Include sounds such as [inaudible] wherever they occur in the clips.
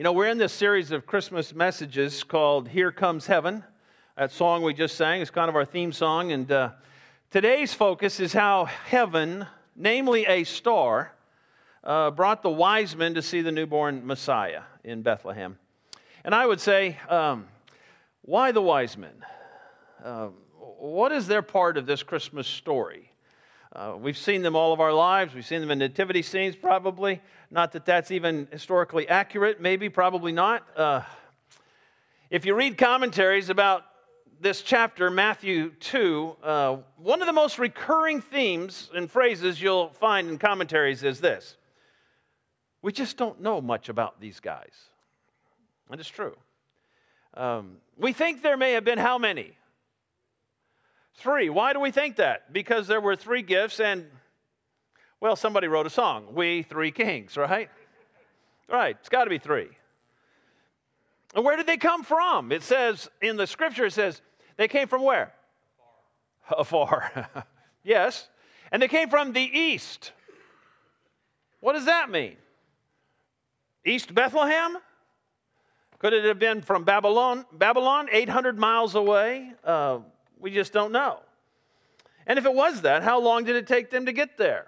You know, we're in this series of Christmas messages called Here Comes Heaven. That song we just sang is kind of our theme song. And uh, today's focus is how heaven, namely a star, uh, brought the wise men to see the newborn Messiah in Bethlehem. And I would say, um, why the wise men? Uh, what is their part of this Christmas story? Uh, we've seen them all of our lives. We've seen them in nativity scenes, probably. Not that that's even historically accurate, maybe, probably not. Uh, if you read commentaries about this chapter, Matthew 2, uh, one of the most recurring themes and phrases you'll find in commentaries is this We just don't know much about these guys. And it's true. Um, we think there may have been how many? Three. Why do we think that? Because there were three gifts, and, well, somebody wrote a song, We Three Kings, right? Right, it's got to be three. And where did they come from? It says in the scripture, it says, they came from where? Afar. [laughs] Afar. [laughs] yes. And they came from the east. What does that mean? East Bethlehem? Could it have been from Babylon, Babylon 800 miles away? Uh, we just don't know. And if it was that, how long did it take them to get there?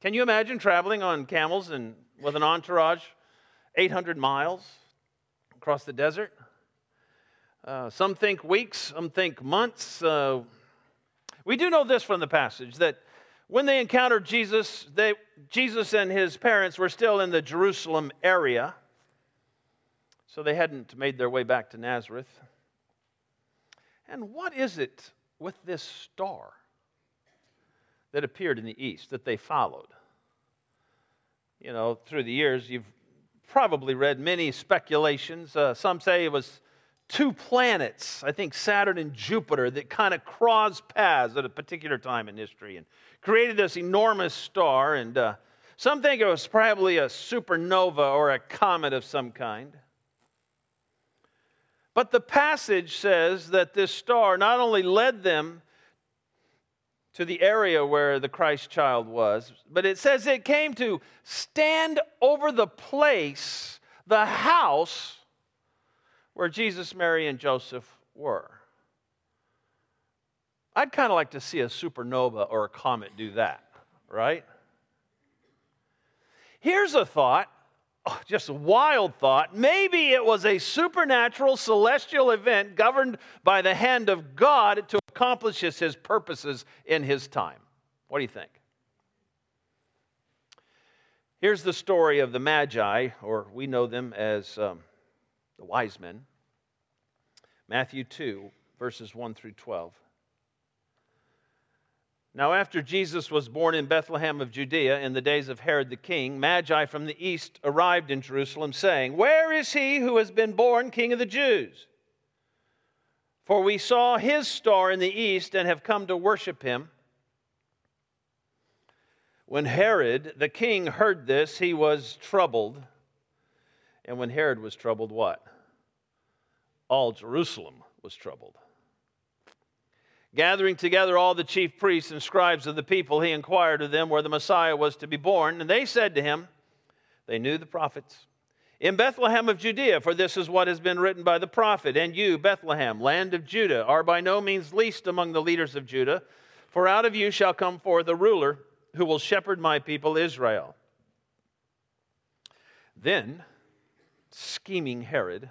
Can you imagine traveling on camels and with an entourage 800 miles across the desert? Uh, some think weeks, some think months. Uh, we do know this from the passage that when they encountered Jesus, they, Jesus and his parents were still in the Jerusalem area, so they hadn't made their way back to Nazareth. And what is it with this star that appeared in the east that they followed? You know, through the years, you've probably read many speculations. Uh, some say it was two planets, I think Saturn and Jupiter, that kind of crossed paths at a particular time in history and created this enormous star. And uh, some think it was probably a supernova or a comet of some kind. But the passage says that this star not only led them to the area where the Christ child was, but it says it came to stand over the place, the house where Jesus, Mary, and Joseph were. I'd kind of like to see a supernova or a comet do that, right? Here's a thought just a wild thought. Maybe it was a supernatural celestial event governed by the hand of God to accomplish his purposes in his time. What do you think? Here's the story of the Magi, or we know them as um, the wise men. Matthew 2, verses 1 through 12. Now, after Jesus was born in Bethlehem of Judea in the days of Herod the king, Magi from the east arrived in Jerusalem, saying, Where is he who has been born king of the Jews? For we saw his star in the east and have come to worship him. When Herod the king heard this, he was troubled. And when Herod was troubled, what? All Jerusalem was troubled. Gathering together all the chief priests and scribes of the people, he inquired of them where the Messiah was to be born. And they said to him, They knew the prophets. In Bethlehem of Judea, for this is what has been written by the prophet. And you, Bethlehem, land of Judah, are by no means least among the leaders of Judah, for out of you shall come forth a ruler who will shepherd my people Israel. Then, scheming Herod,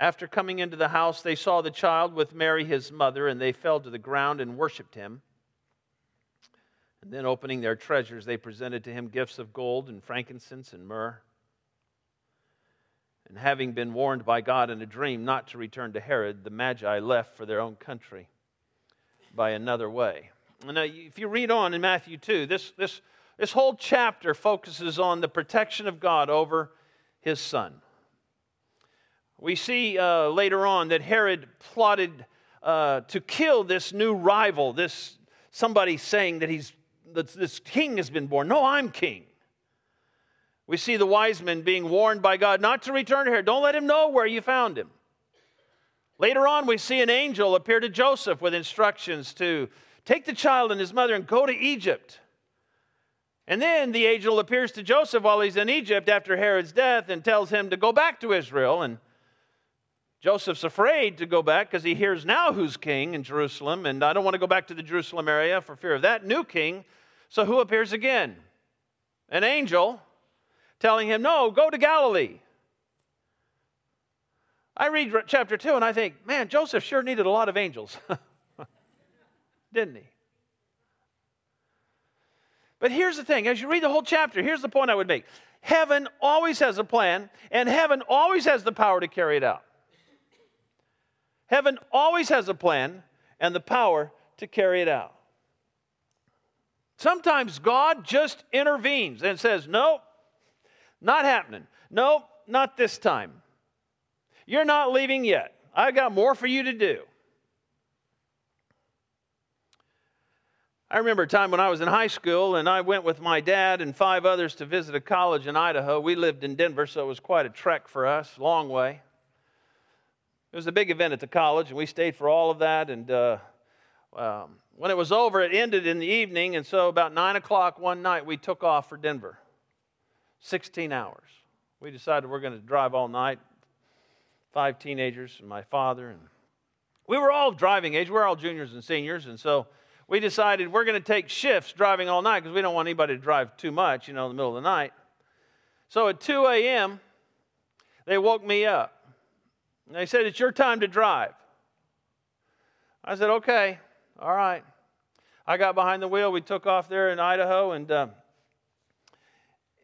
After coming into the house, they saw the child with Mary, his mother, and they fell to the ground and worshiped him. And then, opening their treasures, they presented to him gifts of gold and frankincense and myrrh. And having been warned by God in a dream not to return to Herod, the Magi left for their own country by another way. And if you read on in Matthew 2, this, this, this whole chapter focuses on the protection of God over his son. We see uh, later on that Herod plotted uh, to kill this new rival, this somebody saying that he's that this king has been born. No, I'm king. We see the wise men being warned by God not to return to Herod. Don't let him know where you found him. Later on, we see an angel appear to Joseph with instructions to take the child and his mother and go to Egypt. And then the angel appears to Joseph while he's in Egypt after Herod's death and tells him to go back to Israel. And Joseph's afraid to go back because he hears now who's king in Jerusalem, and I don't want to go back to the Jerusalem area for fear of that new king. So who appears again? An angel telling him, No, go to Galilee. I read chapter 2 and I think, man, Joseph sure needed a lot of angels. [laughs] Didn't he? But here's the thing as you read the whole chapter, here's the point I would make heaven always has a plan, and heaven always has the power to carry it out. Heaven always has a plan and the power to carry it out. Sometimes God just intervenes and says, Nope, not happening. Nope, not this time. You're not leaving yet. I've got more for you to do. I remember a time when I was in high school and I went with my dad and five others to visit a college in Idaho. We lived in Denver, so it was quite a trek for us, long way. It was a big event at the college, and we stayed for all of that. And uh, um, when it was over, it ended in the evening, and so about 9 o'clock one night, we took off for Denver. 16 hours. We decided we're going to drive all night. Five teenagers and my father. And we were all driving age. We're all juniors and seniors. And so we decided we're going to take shifts driving all night because we don't want anybody to drive too much, you know, in the middle of the night. So at 2 a.m., they woke me up. They said, It's your time to drive. I said, Okay, all right. I got behind the wheel. We took off there in Idaho, and, uh,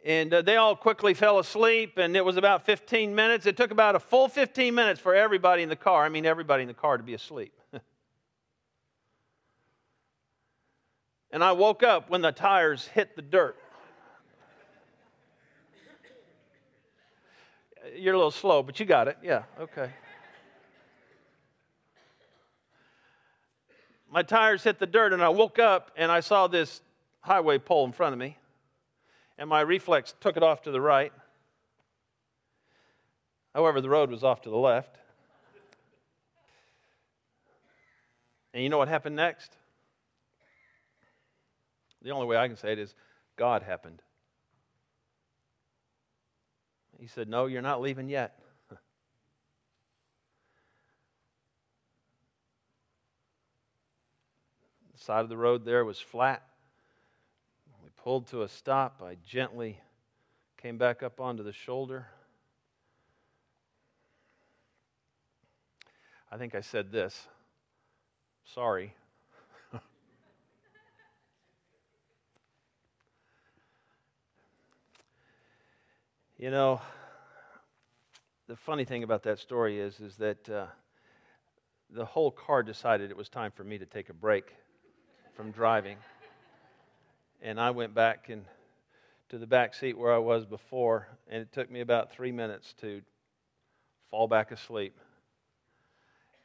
and uh, they all quickly fell asleep. And it was about 15 minutes. It took about a full 15 minutes for everybody in the car, I mean, everybody in the car, to be asleep. [laughs] and I woke up when the tires hit the dirt. You're a little slow, but you got it. Yeah, okay. My tires hit the dirt, and I woke up and I saw this highway pole in front of me, and my reflex took it off to the right. However, the road was off to the left. And you know what happened next? The only way I can say it is God happened. He said, No, you're not leaving yet. [laughs] the side of the road there was flat. We pulled to a stop. I gently came back up onto the shoulder. I think I said this sorry. You know, the funny thing about that story is, is that uh, the whole car decided it was time for me to take a break from driving. And I went back and to the back seat where I was before, and it took me about three minutes to fall back asleep.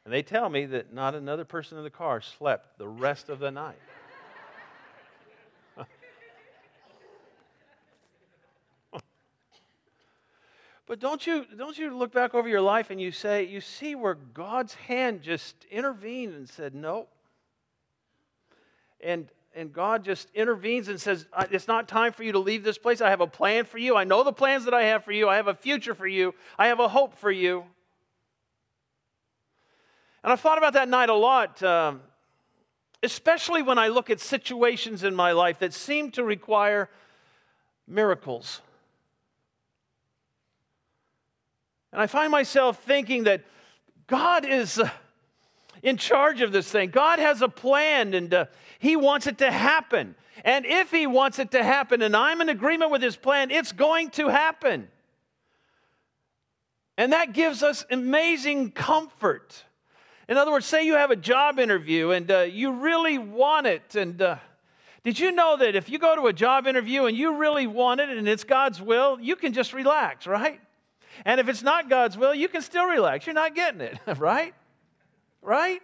And they tell me that not another person in the car slept the rest of the night. But don't you, don't you look back over your life and you say, you see where God's hand just intervened and said, no. And, and God just intervenes and says, It's not time for you to leave this place. I have a plan for you. I know the plans that I have for you. I have a future for you. I have a hope for you. And I've thought about that night a lot, um, especially when I look at situations in my life that seem to require miracles. And I find myself thinking that God is uh, in charge of this thing. God has a plan and uh, He wants it to happen. And if He wants it to happen and I'm in agreement with His plan, it's going to happen. And that gives us amazing comfort. In other words, say you have a job interview and uh, you really want it. And uh, did you know that if you go to a job interview and you really want it and it's God's will, you can just relax, right? And if it's not God's will, you can still relax. You're not getting it, [laughs] right? Right?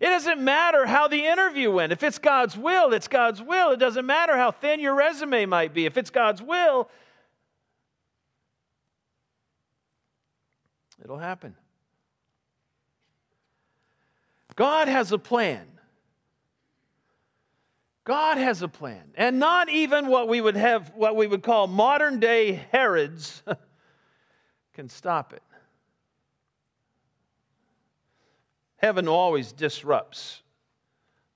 It doesn't matter how the interview went. If it's God's will, it's God's will. It doesn't matter how thin your resume might be. If it's God's will, it'll happen. God has a plan. God has a plan. And not even what we would have what we would call modern day Herods [laughs] can stop it. Heaven always disrupts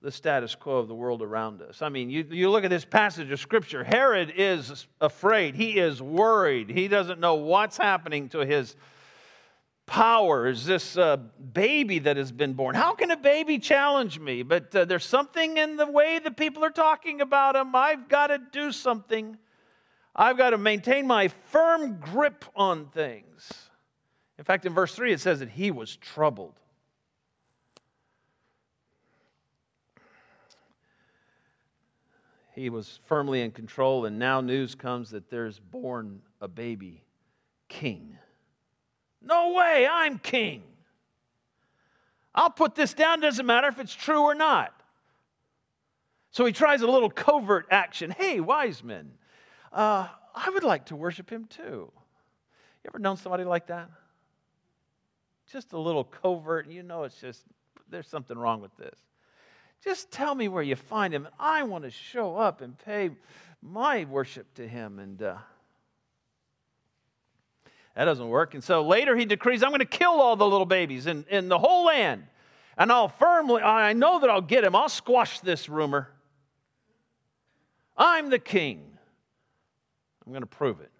the status quo of the world around us. I mean, you, you look at this passage of Scripture, Herod is afraid. He is worried. He doesn't know what's happening to his power. Is this uh, baby that has been born? How can a baby challenge me? But uh, there's something in the way that people are talking about him. I've got to do something. I've got to maintain my firm grip on things. In fact, in verse 3, it says that he was troubled. he was firmly in control, and now news comes that there's born a baby king. No way, I'm king. I'll put this down, doesn't matter if it's true or not. So he tries a little covert action. Hey, wise men, uh, I would like to worship him too. You ever known somebody like that? Just a little covert, you know it's just, there's something wrong with this. Just tell me where you find him. And I want to show up and pay my worship to him. And uh, that doesn't work. And so later he decrees, I'm going to kill all the little babies in, in the whole land. And I'll firmly, I know that I'll get him. I'll squash this rumor. I'm the king. I'm going to prove it.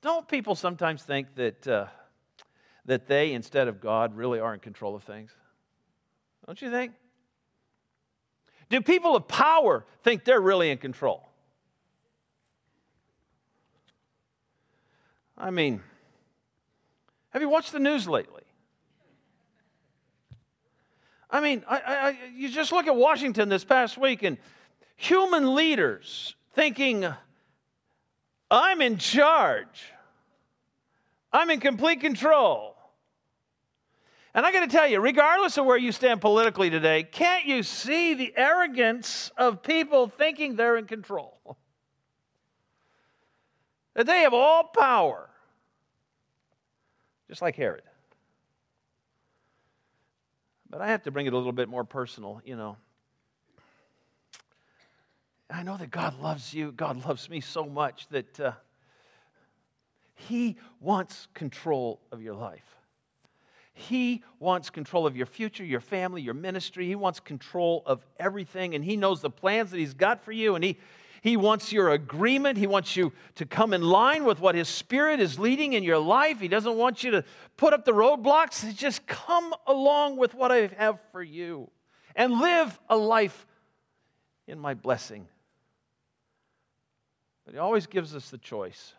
Don't people sometimes think that uh, that they, instead of God, really are in control of things? Don't you think? Do people of power think they're really in control? I mean, have you watched the news lately? I mean, I, I, you just look at Washington this past week and human leaders thinking, I'm in charge. I'm in complete control. And I got to tell you, regardless of where you stand politically today, can't you see the arrogance of people thinking they're in control? That they have all power, just like Herod. But I have to bring it a little bit more personal, you know. I know that God loves you. God loves me so much that uh, He wants control of your life. He wants control of your future, your family, your ministry. He wants control of everything, and He knows the plans that He's got for you, and He he wants your agreement. He wants you to come in line with what His Spirit is leading in your life. He doesn't want you to put up the roadblocks. Just come along with what I have for you and live a life in my blessing. But He always gives us the choice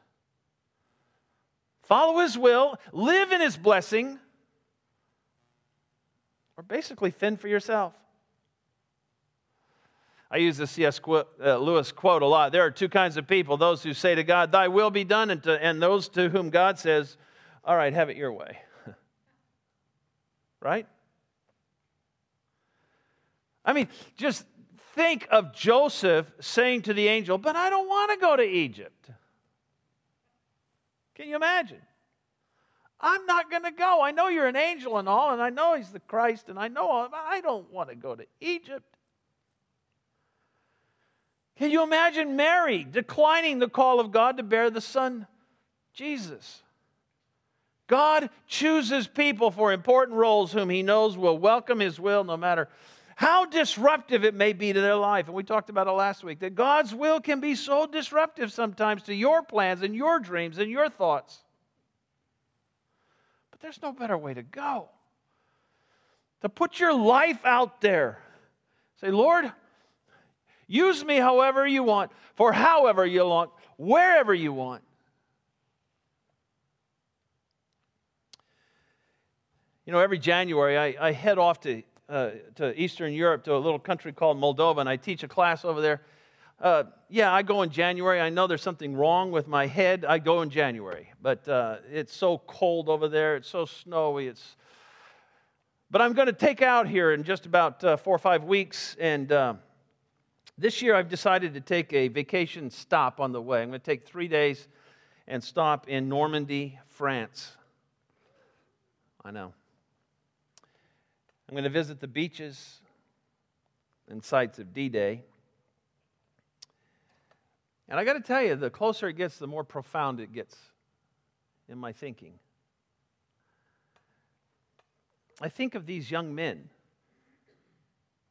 follow His will, live in His blessing, or basically fend for yourself. I use the C.S. Uh, Lewis quote a lot. There are two kinds of people those who say to God, Thy will be done, and, to, and those to whom God says, All right, have it your way. [laughs] right? I mean, just think of Joseph saying to the angel, But I don't want to go to Egypt. Can you imagine? I'm not going to go. I know you're an angel and all, and I know he's the Christ, and I know all, but I don't want to go to Egypt. Can you imagine Mary declining the call of God to bear the Son, Jesus? God chooses people for important roles whom he knows will welcome his will no matter how disruptive it may be to their life. And we talked about it last week that God's will can be so disruptive sometimes to your plans and your dreams and your thoughts. But there's no better way to go. To put your life out there. Say, Lord, use me however you want, for however you want, wherever you want. You know, every January I, I head off to, uh, to Eastern Europe to a little country called Moldova, and I teach a class over there uh, yeah, I go in January. I know there's something wrong with my head. I go in January, but uh, it's so cold over there. It's so snowy. It's. But I'm going to take out here in just about uh, four or five weeks, and uh, this year I've decided to take a vacation stop on the way. I'm going to take three days and stop in Normandy, France. I know. I'm going to visit the beaches and sites of D Day. And I got to tell you, the closer it gets, the more profound it gets in my thinking. I think of these young men,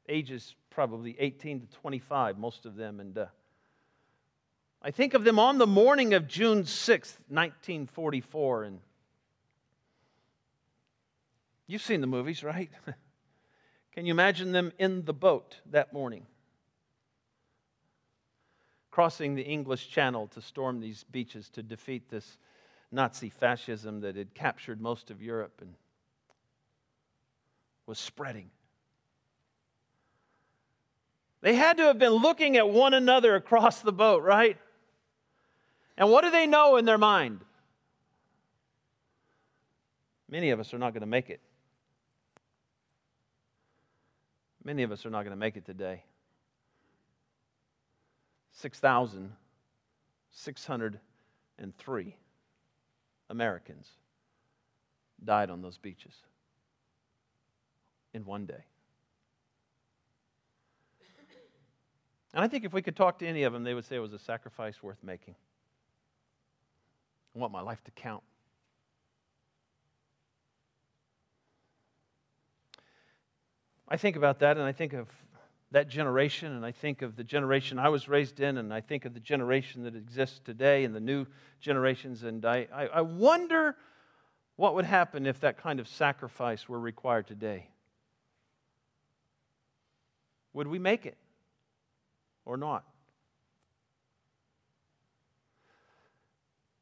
ages probably 18 to 25, most of them, and uh, I think of them on the morning of June 6th, 1944, and you've seen the movies, right? [laughs] Can you imagine them in the boat that morning? Crossing the English Channel to storm these beaches to defeat this Nazi fascism that had captured most of Europe and was spreading. They had to have been looking at one another across the boat, right? And what do they know in their mind? Many of us are not going to make it. Many of us are not going to make it today. 6,603 Americans died on those beaches in one day. And I think if we could talk to any of them, they would say it was a sacrifice worth making. I want my life to count. I think about that and I think of that generation and I think of the generation I was raised in and I think of the generation that exists today and the new generations. And I, I, I wonder what would happen if that kind of sacrifice were required today. Would we make it or not?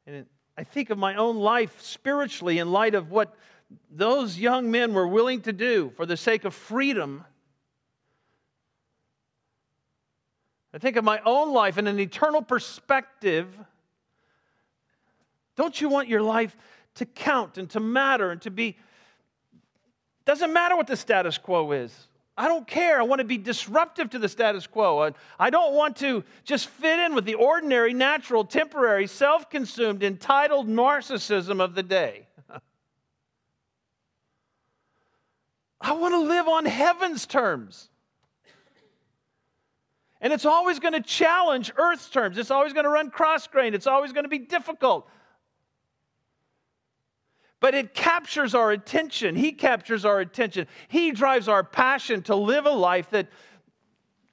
And I think of my own life spiritually in light of what those young men were willing to do for the sake of freedom. I think of my own life in an eternal perspective. Don't you want your life to count and to matter and to be? Doesn't matter what the status quo is. I don't care. I want to be disruptive to the status quo. I don't want to just fit in with the ordinary, natural, temporary, self consumed, entitled narcissism of the day. I want to live on heaven's terms. And it's always going to challenge earth's terms. It's always going to run cross grain. It's always going to be difficult but it captures our attention. He captures our attention. He drives our passion to live a life that,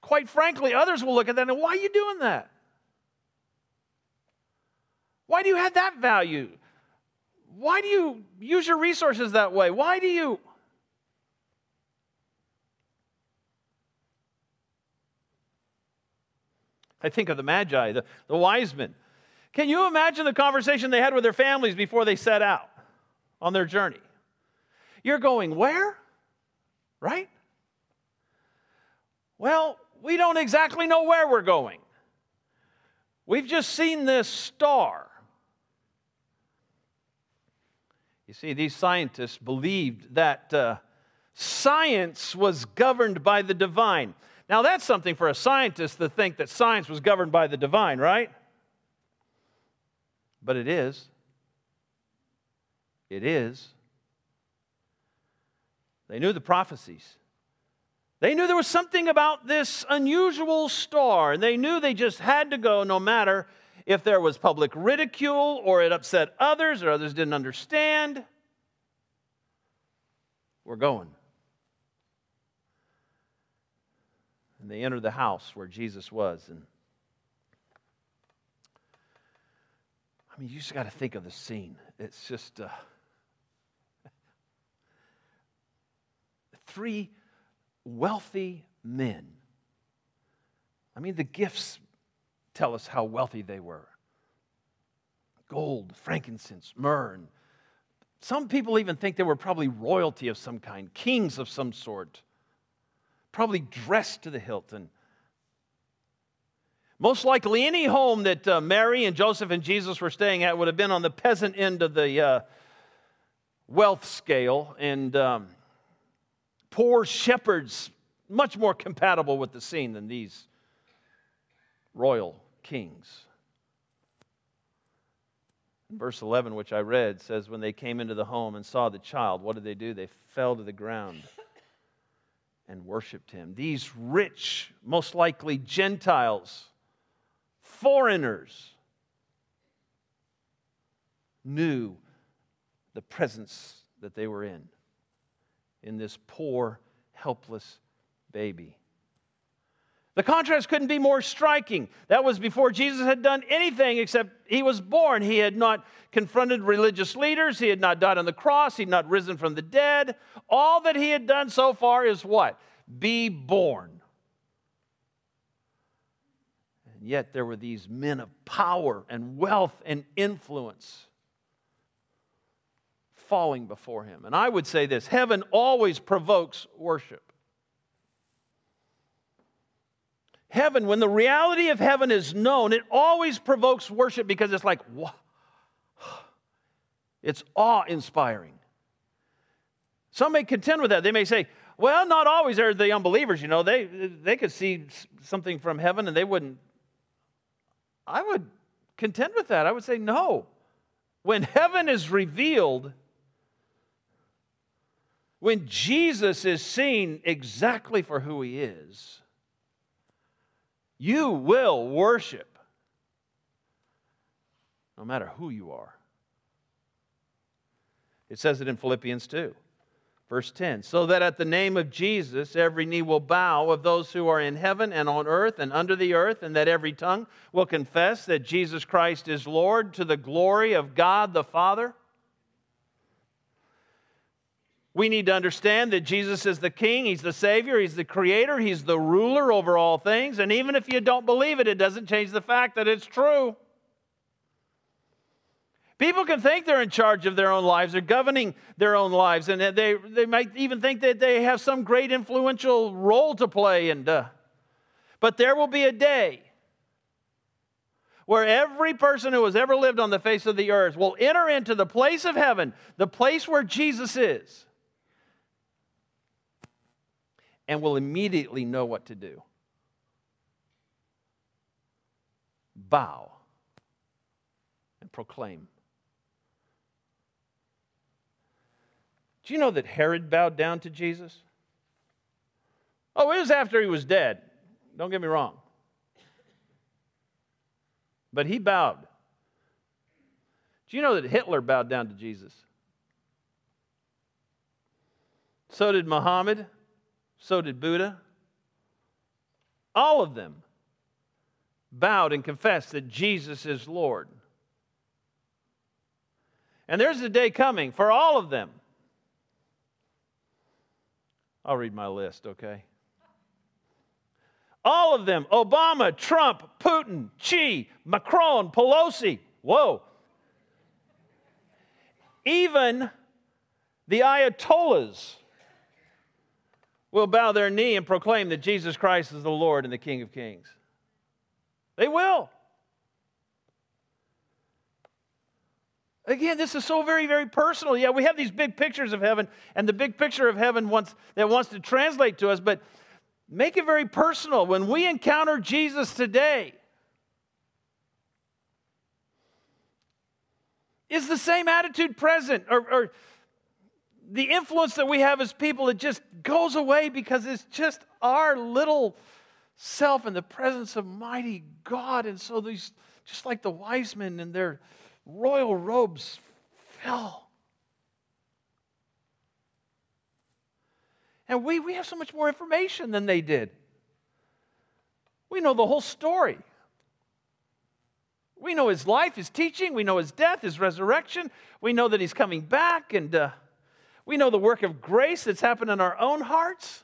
quite frankly, others will look at that and why are you doing that? Why do you have that value? Why do you use your resources that way? Why do you? I think of the Magi, the, the wise men. Can you imagine the conversation they had with their families before they set out? on their journey. You're going where? Right? Well, we don't exactly know where we're going. We've just seen this star. You see, these scientists believed that uh, science was governed by the divine. Now, that's something for a scientist to think that science was governed by the divine, right? But it is. It is. They knew the prophecies. They knew there was something about this unusual star, and they knew they just had to go no matter if there was public ridicule or it upset others or others didn't understand. We're going. And they entered the house where Jesus was. And I mean, you just got to think of the scene. It's just. Uh, three wealthy men. I mean, the gifts tell us how wealthy they were gold, frankincense, myrrh. And some people even think they were probably royalty of some kind, kings of some sort, probably dressed to the hilt. And Most likely, any home that uh, Mary and Joseph and Jesus were staying at would have been on the peasant end of the uh, wealth scale, and um, poor shepherds, much more compatible with the scene than these royal kings. Verse 11, which I read, says, When they came into the home and saw the child, what did they do? They fell to the ground and worshiped him. These rich, most likely Gentiles, foreigners, knew the presence that they were in, in this poor, helpless baby. The contrast couldn't be more striking. That was before Jesus had done anything except he was born. He had not confronted religious leaders, he had not died on the cross, he had not risen from the dead. All that he had done so far is what? Be born. And yet there were these men of power and wealth and influence falling before him. And I would say this heaven always provokes worship. Heaven, when the reality of heaven is known, it always provokes worship because it's like, wow. [sighs] It's awe inspiring. Some may contend with that. They may say, well, not always are the unbelievers, you know. They, they could see something from heaven and they wouldn't. I would contend with that. I would say, no. When heaven is revealed, when Jesus is seen exactly for who he is, you will worship no matter who you are. It says it in Philippians 2, verse 10. So that at the name of Jesus every knee will bow of those who are in heaven and on earth and under the earth, and that every tongue will confess that Jesus Christ is Lord to the glory of God the Father. We need to understand that Jesus is the King, He's the Savior, He's the Creator, He's the ruler over all things. And even if you don't believe it, it doesn't change the fact that it's true. People can think they're in charge of their own lives, they're governing their own lives, and they, they might even think that they have some great influential role to play. And, uh, but there will be a day where every person who has ever lived on the face of the earth will enter into the place of heaven, the place where Jesus is and will immediately know what to do. Bow and proclaim. Do you know that Herod bowed down to Jesus? Oh, it was after he was dead. Don't get me wrong. But he bowed. Do you know that Hitler bowed down to Jesus? So did Muhammad. So did Buddha. All of them bowed and confessed that Jesus is Lord. And there's a day coming for all of them. I'll read my list, okay? All of them Obama, Trump, Putin, Xi, Macron, Pelosi. Whoa. Even the Ayatollahs will bow their knee and proclaim that Jesus Christ is the Lord and the King of Kings. They will. Again, this is so very, very personal. Yeah, we have these big pictures of heaven, and the big picture of heaven wants, that wants to translate to us, but make it very personal. When we encounter Jesus today, is the same attitude present? Or, or the influence that we have as people, it just goes away because it's just our little self in the presence of mighty God. And so these, just like the wise men in their royal robes fell. And we, we have so much more information than they did. We know the whole story. We know his life, his teaching. We know his death, his resurrection. We know that he's coming back. And uh, we know the work of grace that's happened in our own hearts.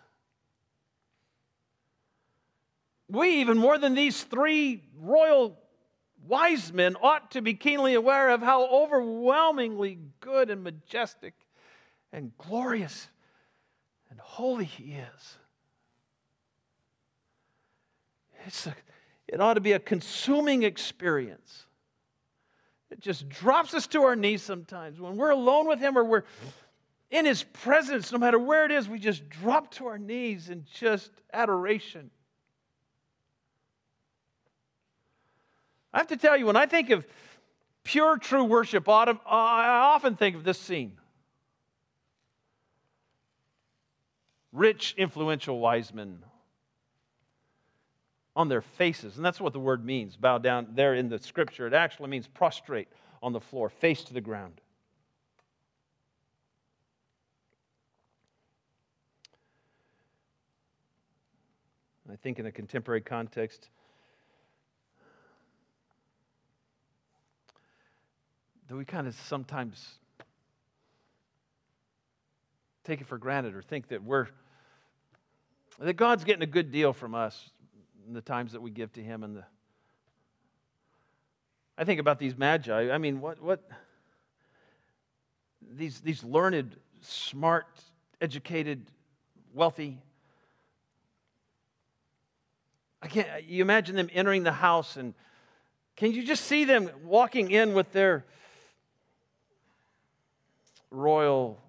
We, even more than these three royal wise men, ought to be keenly aware of how overwhelmingly good and majestic and glorious and holy He is. It's a, It ought to be a consuming experience. It just drops us to our knees sometimes. When we're alone with Him or we're in His presence, no matter where it is, we just drop to our knees in just adoration. I have to tell you, when I think of pure, true worship, I often think of this scene. Rich, influential wise men on their faces. And that's what the word means bow down there in the scripture. It actually means prostrate on the floor, face to the ground. I think in a contemporary context, that we kind of sometimes take it for granted or think that we're that God's getting a good deal from us in the times that we give to him and the I think about these magi. I mean, what what these these learned, smart, educated, wealthy I can't you imagine them entering the house and can you just see them walking in with their royal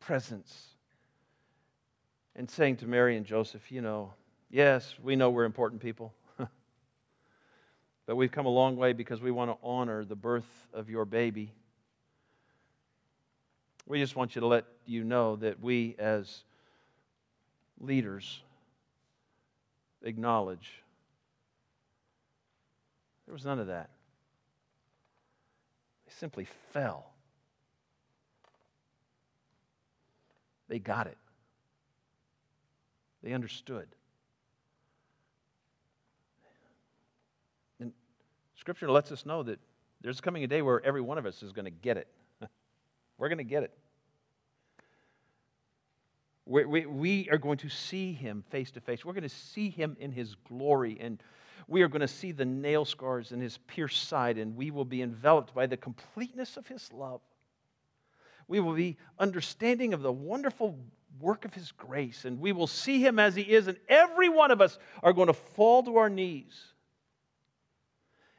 presence and saying to Mary and Joseph, you know, yes, we know we're important people, [laughs] but we've come a long way because we want to honor the birth of your baby. We just want you to let you know that we, as leaders, acknowledge there was none of that. They simply fell They got it, they understood. And Scripture lets us know that there's coming a day where every one of us is going to get it. [laughs] We're going to get it. We, we, we are going to see him face to face. We're going to see him in his glory, and we are going to see the nail scars in his pierced side, and we will be enveloped by the completeness of his love. We will be understanding of the wonderful work of His grace, and we will see Him as He is, and every one of us are going to fall to our knees.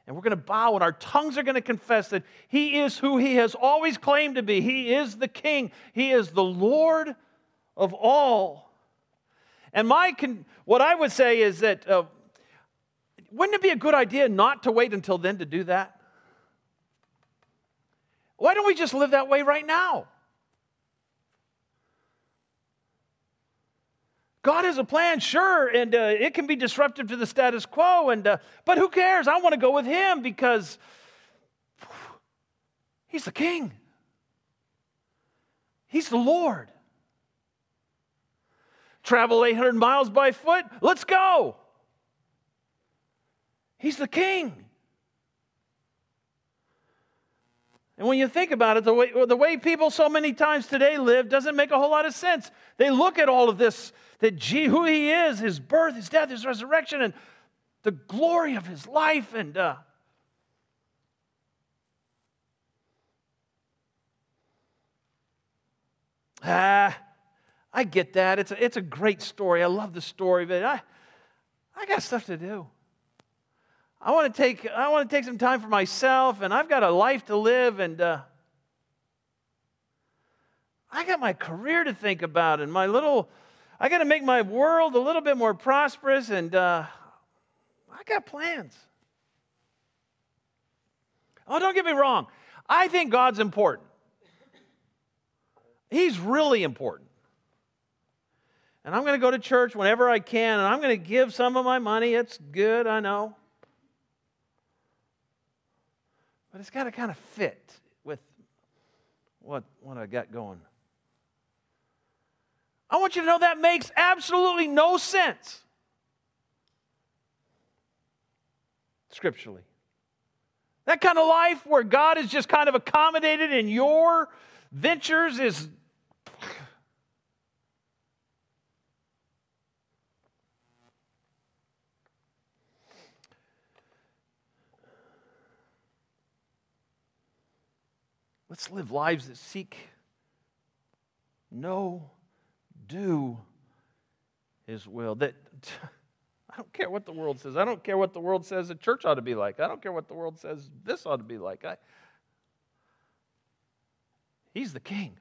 And we're going to bow, and our tongues are going to confess that He is who He has always claimed to be. He is the King, He is the Lord of all. And my con- what I would say is that uh, wouldn't it be a good idea not to wait until then to do that? Why don't we just live that way right now? God has a plan, sure, and uh, it can be disruptive to the status quo, and uh, but who cares? I want to go with Him because [sighs] He's the King. He's the Lord. Travel 800 miles by foot. Let's go. He's the King. And when you think about it, the way, the way people so many times today live doesn't make a whole lot of sense. They look at all of this, that gee, who he is, his birth, his death, his resurrection, and the glory of his life, and uh, ah, I get that. It's a, it's a great story. I love the story, but I, I got stuff to do. I want to take, I want to take some time for myself, and I've got a life to live, and uh, I got my career to think about, and my little, I got to make my world a little bit more prosperous, and uh, I got plans. Oh, don't get me wrong. I think God's important. He's really important. And I'm going to go to church whenever I can, and I'm going to give some of my money. It's good, I know. But it's got to kind of fit with what, what I got going. I want you to know that makes absolutely no sense scripturally. That kind of life where God is just kind of accommodated in your ventures is Let's live lives that seek, know, do His will. That [laughs] I don't care what the world says. I don't care what the world says a church ought to be like. I don't care what the world says this ought to be like. I, he's the king.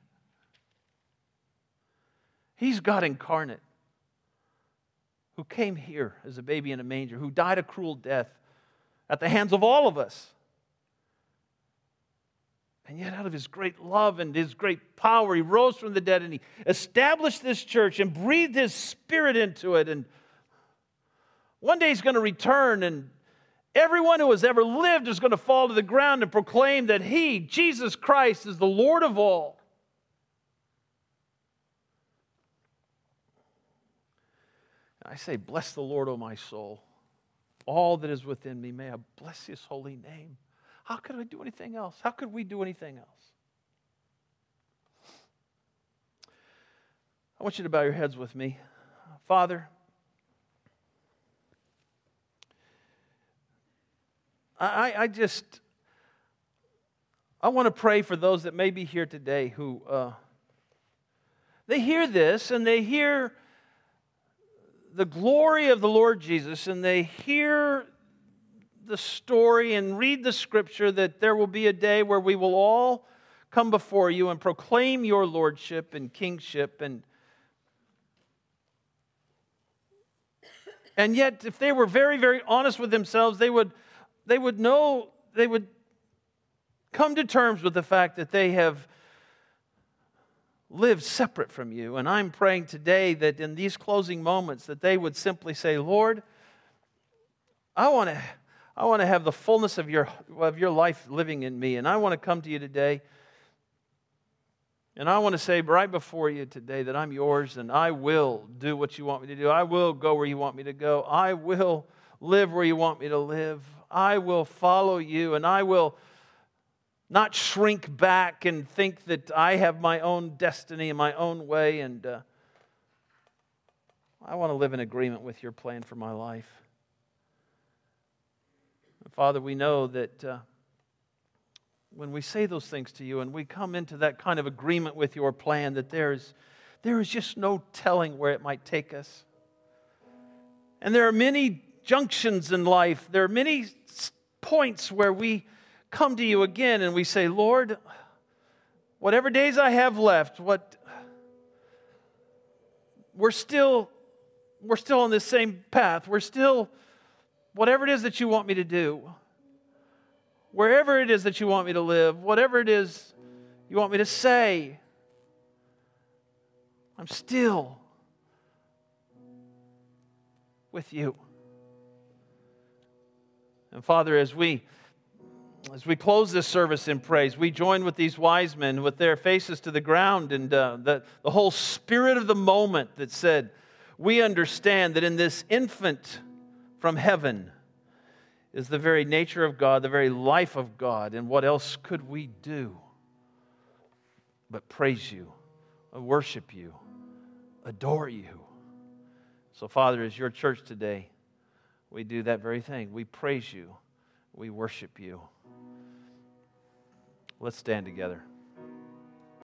He's God incarnate who came here as a baby in a manger, who died a cruel death at the hands of all of us. And yet, out of his great love and his great power, he rose from the dead and he established this church and breathed his spirit into it. And one day he's going to return, and everyone who has ever lived is going to fall to the ground and proclaim that he, Jesus Christ, is the Lord of all. I say, Bless the Lord, O my soul. All that is within me, may I bless his holy name. How could I do anything else? How could we do anything else? I want you to bow your heads with me. Father, I, I just, I want to pray for those that may be here today who, uh, they hear this and they hear the glory of the Lord Jesus and they hear the story and read the scripture that there will be a day where we will all come before you and proclaim your lordship and kingship and and yet if they were very very honest with themselves they would they would know they would come to terms with the fact that they have lived separate from you. And i'm praying today that in these closing moments that they would simply say lord i want to I want to have the fullness of your, of your life living in me. And I want to come to you today. And I want to say right before you today that I'm yours and I will do what you want me to do. I will go where you want me to go. I will live where you want me to live. I will follow you and I will not shrink back and think that I have my own destiny and my own way. And uh, I want to live in agreement with your plan for my life. Father, we know that uh, when we say those things to you and we come into that kind of agreement with your plan, that there is, there is just no telling where it might take us. And there are many junctions in life, there are many points where we come to you again and we say, Lord, whatever days I have left, what we're still we're still on this same path. We're still whatever it is that you want me to do, wherever it is that you want me to live, whatever it is you want me to say, I'm still with you. And Father, as we as we close this service in praise, we join with these wise men with their faces to the ground and uh, the, the whole spirit of the moment that said, We understand that in this infant from heaven is the very nature of God, the very life of God. And what else could we do but praise you, worship you, adore you? So, Father, as your church today, we do that very thing. We praise you, we worship you. Let's stand together.